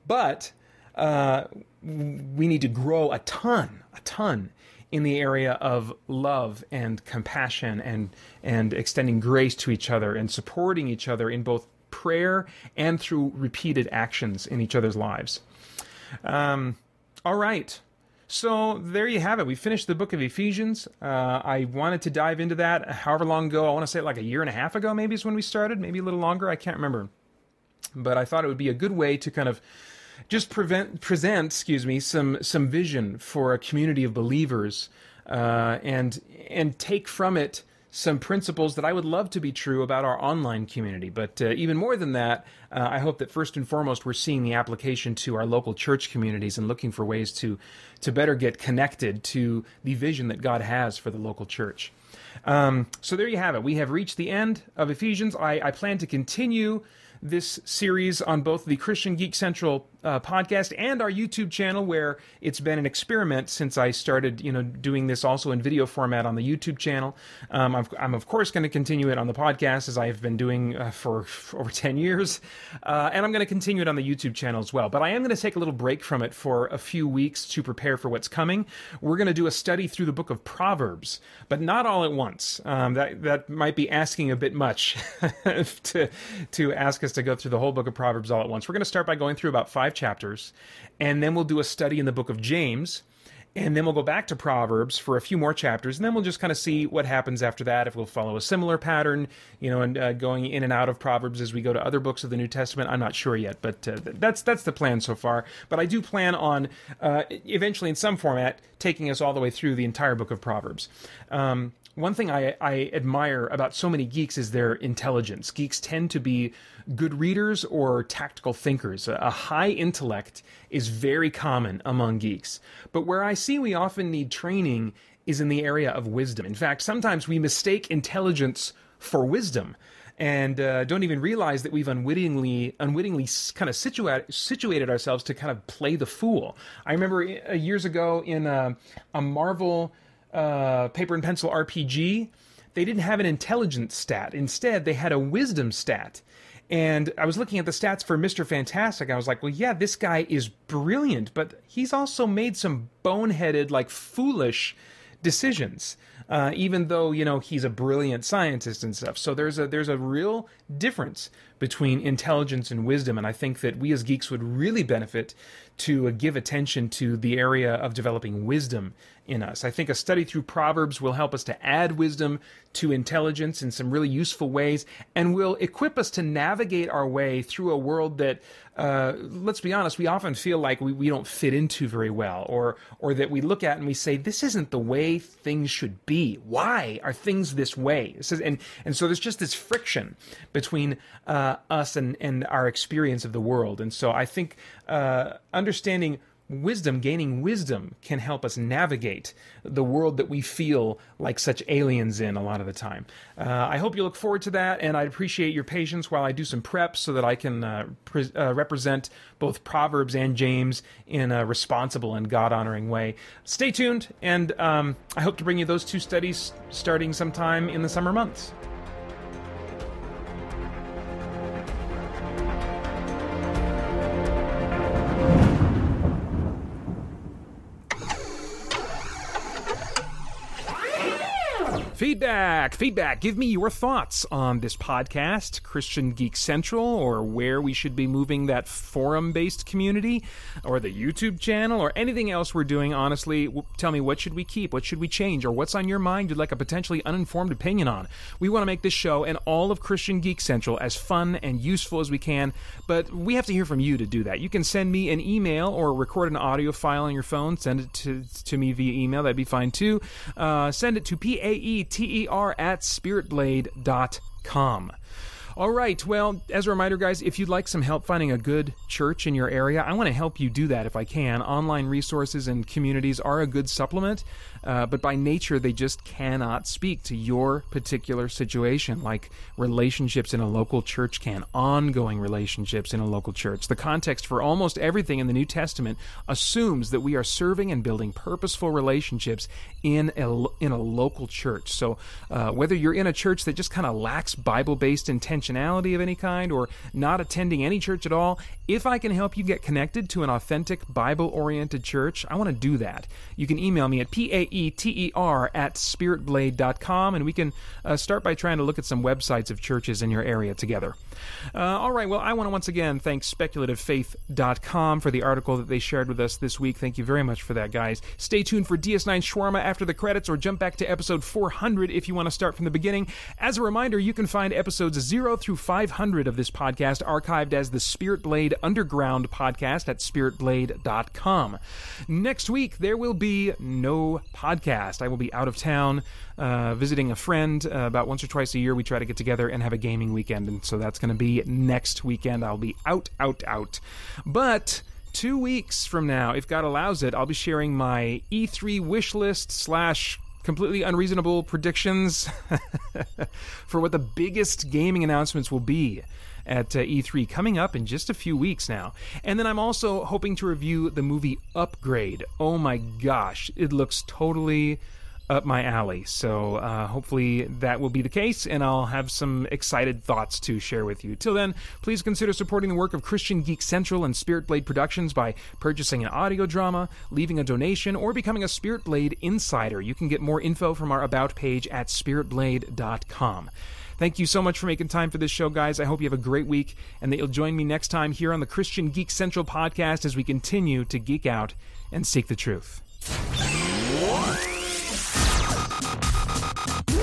But uh, we need to grow a ton, a ton in the area of love and compassion and and extending grace to each other and supporting each other in both prayer and through repeated actions in each other's lives. Um, all right. So there you have it. We finished the book of Ephesians. Uh, I wanted to dive into that however long ago. I want to say like a year and a half ago, maybe is when we started, maybe a little longer. I can't remember. But I thought it would be a good way to kind of just prevent, present, excuse me, some some vision for a community of believers, uh, and and take from it some principles that I would love to be true about our online community. But uh, even more than that, uh, I hope that first and foremost we're seeing the application to our local church communities and looking for ways to to better get connected to the vision that God has for the local church. Um, so there you have it. We have reached the end of Ephesians. I, I plan to continue this series on both the Christian Geek Central uh, podcast and our YouTube channel, where it's been an experiment since I started, you know, doing this also in video format on the YouTube channel. Um, I'm, I'm, of course going to continue it on the podcast as I have been doing uh, for, for, over 10 years, uh, and I'm going to continue it on the YouTube channel as well. But I am going to take a little break from it for a few weeks to prepare for what's coming. We're going to do a study through the book of Proverbs, but not all at once. Um, that that might be asking a bit much to to ask us to go through the whole book of Proverbs all at once. We're going to start by going through about five chapters, and then we'll do a study in the book of James. And then we'll go back to Proverbs for a few more chapters, and then we'll just kind of see what happens after that. If we'll follow a similar pattern, you know, and uh, going in and out of Proverbs as we go to other books of the New Testament, I'm not sure yet, but uh, that's that's the plan so far. But I do plan on uh, eventually, in some format, taking us all the way through the entire book of Proverbs. Um, one thing I, I admire about so many geeks is their intelligence. Geeks tend to be good readers or tactical thinkers. A high intellect is very common among geeks. But where I see we often need training is in the area of wisdom. In fact, sometimes we mistake intelligence for wisdom and uh, don't even realize that we've unwittingly unwittingly kind of situate, situated ourselves to kind of play the fool. I remember uh, years ago in a, a Marvel uh, paper and pencil RPG, they didn't have an intelligence stat. Instead, they had a wisdom stat. And I was looking at the stats for Mr. Fantastic. I was like, well, yeah, this guy is brilliant, but he's also made some boneheaded, like foolish decisions uh, even though you know he's a brilliant scientist and stuff. So there's a there's a real difference between intelligence and wisdom, and I think that we as geeks would really benefit to uh, give attention to the area of developing wisdom in us. I think a study through Proverbs will help us to add wisdom to intelligence in some really useful ways and will equip us to navigate our way through a world that, uh, let's be honest, we often feel like we, we don't fit into very well or, or that we look at and we say, this isn't the way things should be. Why are things this way? This is, and, and so there's just this friction between uh, us and, and our experience of the world. And so I think uh, understanding wisdom, gaining wisdom, can help us navigate the world that we feel like such aliens in a lot of the time. Uh, I hope you look forward to that, and I'd appreciate your patience while I do some prep so that I can uh, pre- uh, represent both Proverbs and James in a responsible and God honoring way. Stay tuned, and um, I hope to bring you those two studies starting sometime in the summer months. Feedback, feedback. Give me your thoughts on this podcast, Christian Geek Central, or where we should be moving that forum based community, or the YouTube channel, or anything else we're doing. Honestly, tell me what should we keep, what should we change, or what's on your mind you'd like a potentially uninformed opinion on. We want to make this show and all of Christian Geek Central as fun and useful as we can, but we have to hear from you to do that. You can send me an email or record an audio file on your phone, send it to, to me via email, that'd be fine too. Uh, send it to PAE T E R at spiritblade.com. All right. Well, as a reminder, guys, if you'd like some help finding a good church in your area, I want to help you do that if I can. Online resources and communities are a good supplement, uh, but by nature, they just cannot speak to your particular situation, like relationships in a local church can, ongoing relationships in a local church. The context for almost everything in the New Testament assumes that we are serving and building purposeful relationships in a, in a local church. So, uh, whether you're in a church that just kind of lacks Bible based intention, intentionality of any kind or not attending any church at all, if I can help you get connected to an authentic Bible oriented church, I want to do that. You can email me at P-A-E-T-E-R at spiritblade.com and we can uh, start by trying to look at some websites of churches in your area together. Uh, all right, well, I want to once again thank speculativefaith.com for the article that they shared with us this week. Thank you very much for that, guys. Stay tuned for DS9 Shawarma after the credits or jump back to episode 400 if you want to start from the beginning. As a reminder, you can find episodes 0 through 500 of this podcast archived as the Spirit Blade Underground podcast at spiritblade.com. Next week, there will be no podcast. I will be out of town uh, visiting a friend uh, about once or twice a year. We try to get together and have a gaming weekend, and so that's going to be next weekend. I'll be out, out, out. But two weeks from now, if God allows it, I'll be sharing my E3 wish list slash completely unreasonable predictions for what the biggest gaming announcements will be at uh, E3 coming up in just a few weeks now. And then I'm also hoping to review the movie Upgrade. Oh my gosh, it looks totally up my alley. So uh, hopefully that will be the case, and I'll have some excited thoughts to share with you. Till then, please consider supporting the work of Christian Geek Central and Spirit Blade Productions by purchasing an audio drama, leaving a donation, or becoming a Spirit Blade insider. You can get more info from our About page at spiritblade.com. Thank you so much for making time for this show, guys. I hope you have a great week and that you'll join me next time here on the Christian Geek Central podcast as we continue to geek out and seek the truth.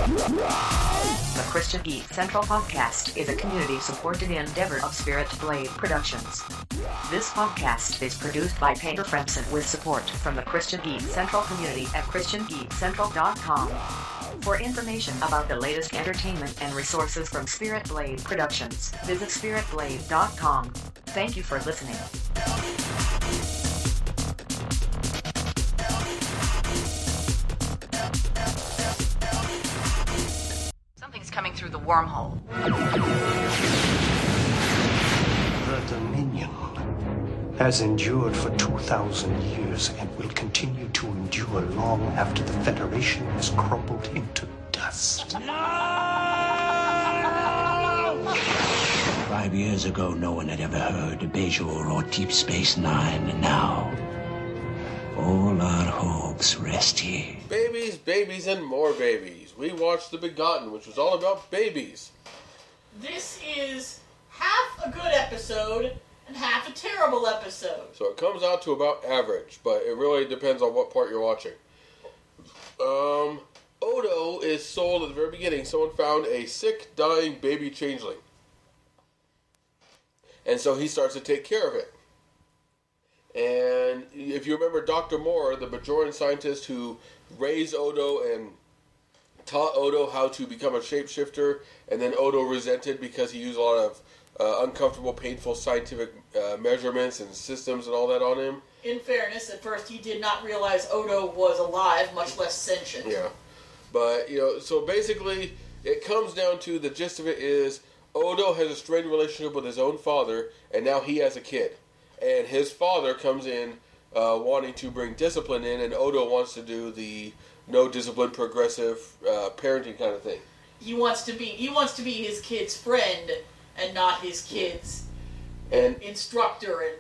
The Christian Geek Central Podcast is a community supported endeavor of Spirit Blade Productions. This podcast is produced by Paeter Frandsen with support from the Christian Geek Central community at ChristianGeekCentral.com. For information about the latest entertainment and resources from Spirit Blade Productions, visit SpiritBlade.com. Thank you for listening. Coming through the wormhole. The Dominion has endured for 2,000 years and will continue to endure long after the Federation has crumbled into dust. Five years ago, no one had ever heard of Bajor or Deep Space Nine, and now all our hopes rest here. Babies, babies, and more babies. We watched The Begotten, which was all about babies. This is half a good episode and half a terrible episode. So it comes out to about average, but it really depends on what part you're watching. Um, Odo is sold at the very beginning. Someone found a sick, dying baby changeling. And so he starts to take care of it. And if you remember Dr. Mora, the Bajoran scientist who raised Odo and taught Odo how to become a shapeshifter, and then Odo resented because he used a lot of uh, uncomfortable, painful scientific uh, measurements and systems and all that on him. In fairness, at first he did not realize Odo was alive, much less sentient. Yeah. But, you know, so basically, it comes down to the gist of it is Odo has a strained relationship with his own father, and now he has a kid. And his father comes in uh, wanting to bring discipline in, and Odo wants to do the no discipline, progressive uh, parenting kind of thing. He wants to be he wants to be his kid's friend and not his kid's And instructor and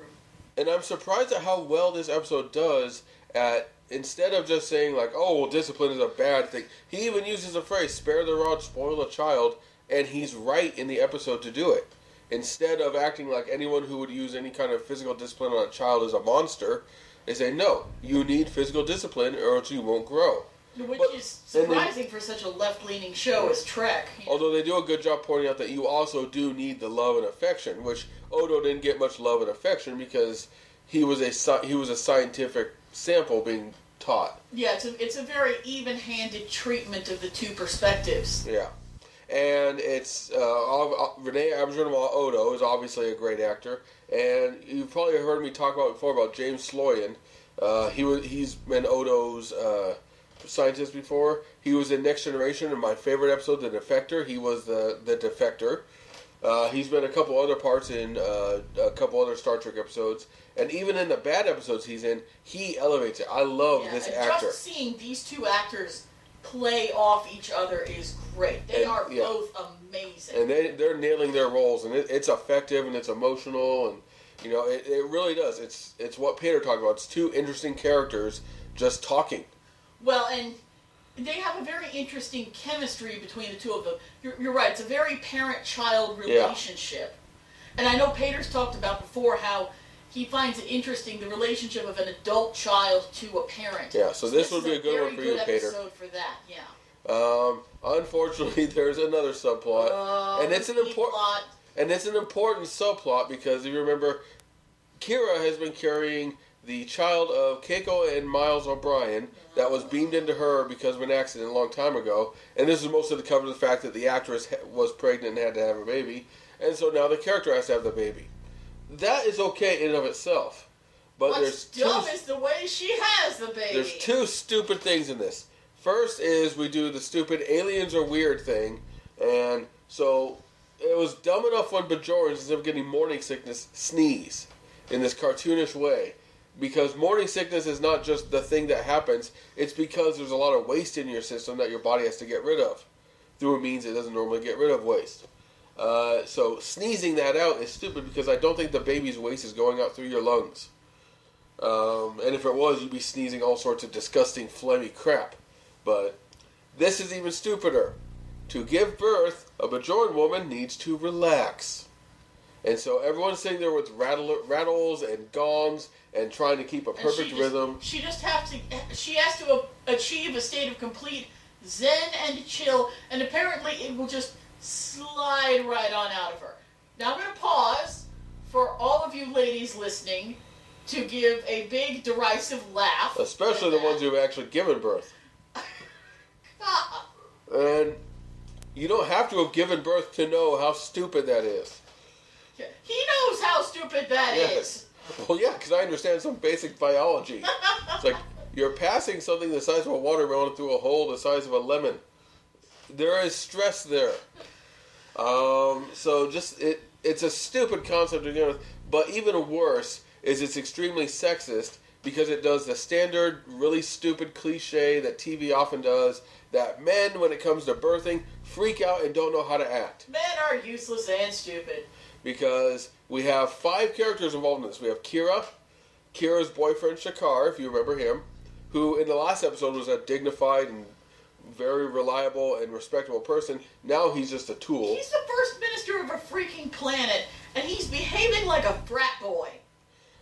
and I'm surprised at how well this episode does at instead of just saying like, "Oh, well, discipline is a bad thing," he even uses the phrase "spare the rod, spoil the child," and he's right in the episode to do it. Instead of acting like anyone who would use any kind of physical discipline on a child is a monster, they say, "No, you need physical discipline, or else you won't grow." Which But- is surprising for such a left-leaning show as Trek. Although they do a good job pointing out that you also do need the love and affection, which Odo didn't get much love and affection because he was a he was a scientific sample being taught. Yeah, it's a, it's a very even-handed treatment of the two perspectives. Yeah, and it's uh, ob- Renee Auberjonois Odo is obviously a great actor, and you've probably heard me talk about before about James Sloyan. Uh, he was he's been Odo's uh, scientist before. He was in Next Generation in my favorite episode, The Defector. He was the the defector. Uh, he's been a couple other parts in uh, a couple other Star Trek episodes, and even in the bad episodes he's in, he elevates it. I love Yeah, this and actor. just seeing these two actors play off each other is great. They And- are yeah. both amazing. and they they're nailing their roles, and it, it's effective and it's emotional, and you know it, it really does. It's it's what Paeter talked about. It's two interesting characters just talking. Well, and they have a very interesting chemistry between the two of them. You're, you're right; it's a very parent-child relationship. Yeah. relationship. And I know Paeter's talked about before how he finds it interesting the relationship of an adult child to a parent. Yeah, so this would be a good one for you, Pater. episode for that. Yeah. Um, unfortunately, there's another subplot, Oh, and it's an important and it's an important subplot because if you remember, Kira has been carrying the child of Keiko and Miles O'Brien that was beamed into her because of an accident a long time ago, and this is mostly to cover the fact that the actress was pregnant and had to have a baby, and so now the character has to have the baby. That is okay in and of itself, but What's there's dumb two, is the way she has the baby. there's two stupid things in this. First is we do the stupid aliens are weird thing, and so it was dumb enough when Bajorans, instead of getting morning sickness, sneeze in this cartoonish way. Because morning sickness is not just the thing that happens, it's because there's a lot of waste in your system that your body has to get rid of through a means it doesn't normally get rid of waste. Uh, so sneezing that out is stupid because I don't think the baby's waste is going out through your lungs. Um, and if it was, you'd be sneezing all sorts of disgusting, phlegmy crap. But this is even stupider. To give birth, a Bajoran woman needs to relax. And so everyone's sitting there with rattle, rattles and gongs and trying to keep a perfect she just, rhythm. She just has to. She has to achieve a state of complete zen and chill, and apparently it will just slide right on out of her. Now I'm going to pause for all of you ladies listening to give a big derisive laugh. Especially the at ones who have actually given birth. And you don't have to have given birth to know how stupid that is. He knows how stupid that is. Well, yeah, because I understand some basic biology. It's like you're passing something the size of a watermelon through a hole the size of a lemon. there is stress there. Um, so just it it's a stupid concept to begin with, but even worse is it's extremely sexist because it does the standard really stupid cliche that TV often does that men when it comes to birthing freak out and don't know how to act Men are useless and stupid. Because we have five characters involved in this. We have Kira, Kira's boyfriend Shakaar, if you remember him, who in the last episode was a dignified and very reliable and respectable person. Now he's just a tool. He's the first minister of a freaking planet, and he's behaving like a frat boy.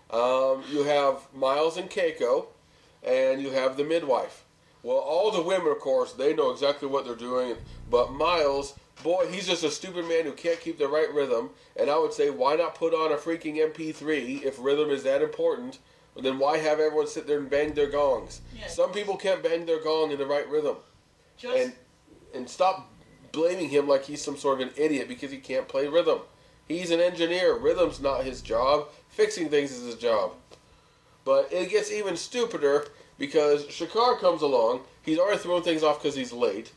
Um, you have Miles and Keiko, and you have the midwife. Well, all the women, of course, they know exactly what they're doing, but Miles, boy, he's just a stupid man who can't keep the right rhythm. And I would say, why not put on a freaking MP3 if rhythm is that important? Then why have everyone sit there and bang their gongs? Yeah. Some people can't bang their gong in the right rhythm. Just and and stop blaming him like he's some sort of an idiot because he can't play rhythm. He's an engineer. Rhythm's not his job. Fixing things is his job. But it gets even stupider because Shakaar comes along. He's already thrown things off because he's late,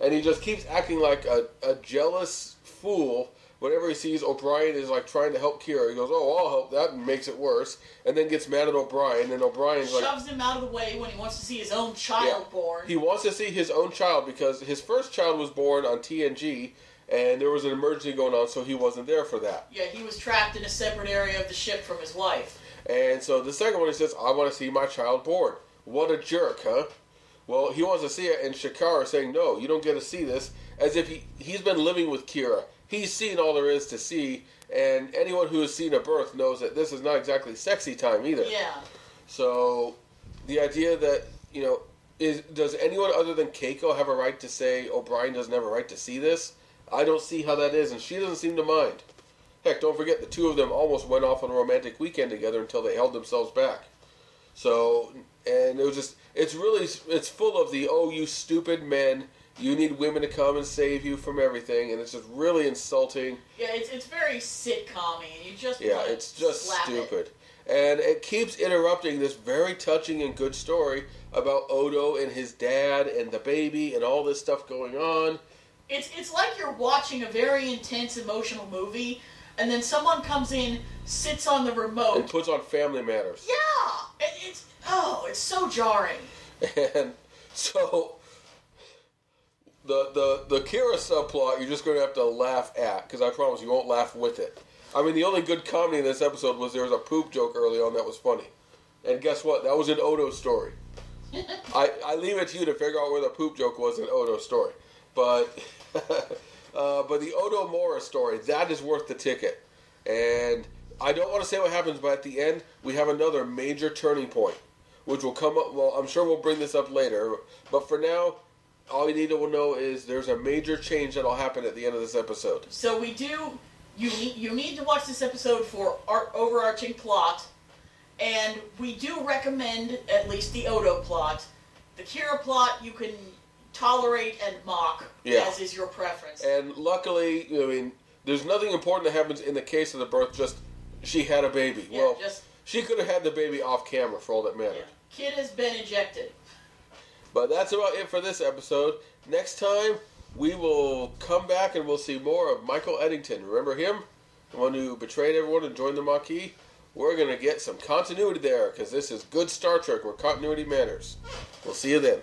and he just keeps acting like a, a jealous fool. Whenever he sees O'Brien is like trying to help Kira, he goes, "Oh, I'll help that," and makes it worse. And then gets mad at O'Brien, and O'Brien's like, shoves him out of the way when he wants to see his own child born. he wants to see his own child because his first child was born on TNG, and there was an emergency going on, so he wasn't there for that. yeah, he was trapped in a separate area of the ship from his wife. And so the second one, he says, "I want to see my child born." What a jerk, huh? Well, he wants to see it, and Shakaar is saying, "No, you don't get to see this." As if he he's been living with Kira, he's seen all there is to see, and anyone who has seen a birth knows that this is not exactly sexy time either. Yeah. So, the idea that you know is does anyone other than Keiko have a right to say O'Brien doesn't have a right to see this? I don't see how that is, and she doesn't seem to mind. Heck, don't forget the two of them almost went off on a romantic weekend together until they held themselves back. So, and it was just it's really it's full of the oh you stupid men. You need women to come and save you from everything, and it's just really insulting. Yeah, it's, it's very sitcom-y, and you just Yeah, it's just slap it. stupid. And it keeps interrupting this very touching and good story about Odo and his dad and the baby and all this stuff going on. It's it's like you're watching a very intense emotional movie, and then someone comes in, sits on the remote, And puts on Family Matters. Yeah, it, it's oh, it's so jarring. And so the the the Kira subplot you're just going to have to laugh at because I promise you won't laugh with it. I mean, the only good comedy in this episode was there was a poop joke early on that was funny. And guess what? That was an Odo story. I, I leave it to you to figure out where the poop joke was in Odo's story. But uh, but the Odo Mora story, that is worth the ticket. And I don't want to say what happens, but at the end, we have another major turning point, which will come up. Well, I'm sure we'll bring this up later. But for now, all you need to know is there's a major change that'll happen at the end of this episode. So we do. You need you need to watch this episode for our overarching plot, and we do recommend at least the Odo plot. The Kira plot you can tolerate and mock, Yeah. as is your preference. And luckily, I mean, there's nothing important that happens in the case of the birth. Just she had a baby. yeah, well, just she could have had the baby off camera for all that yeah. Kid has been ejected. But that's about it for this episode. Next time, we will come back and we'll see more of Michael Eddington. Remember him? The one who betrayed everyone and joined the Maquis? We're going to get some continuity there because this is good Star Trek where continuity matters. We'll see you then.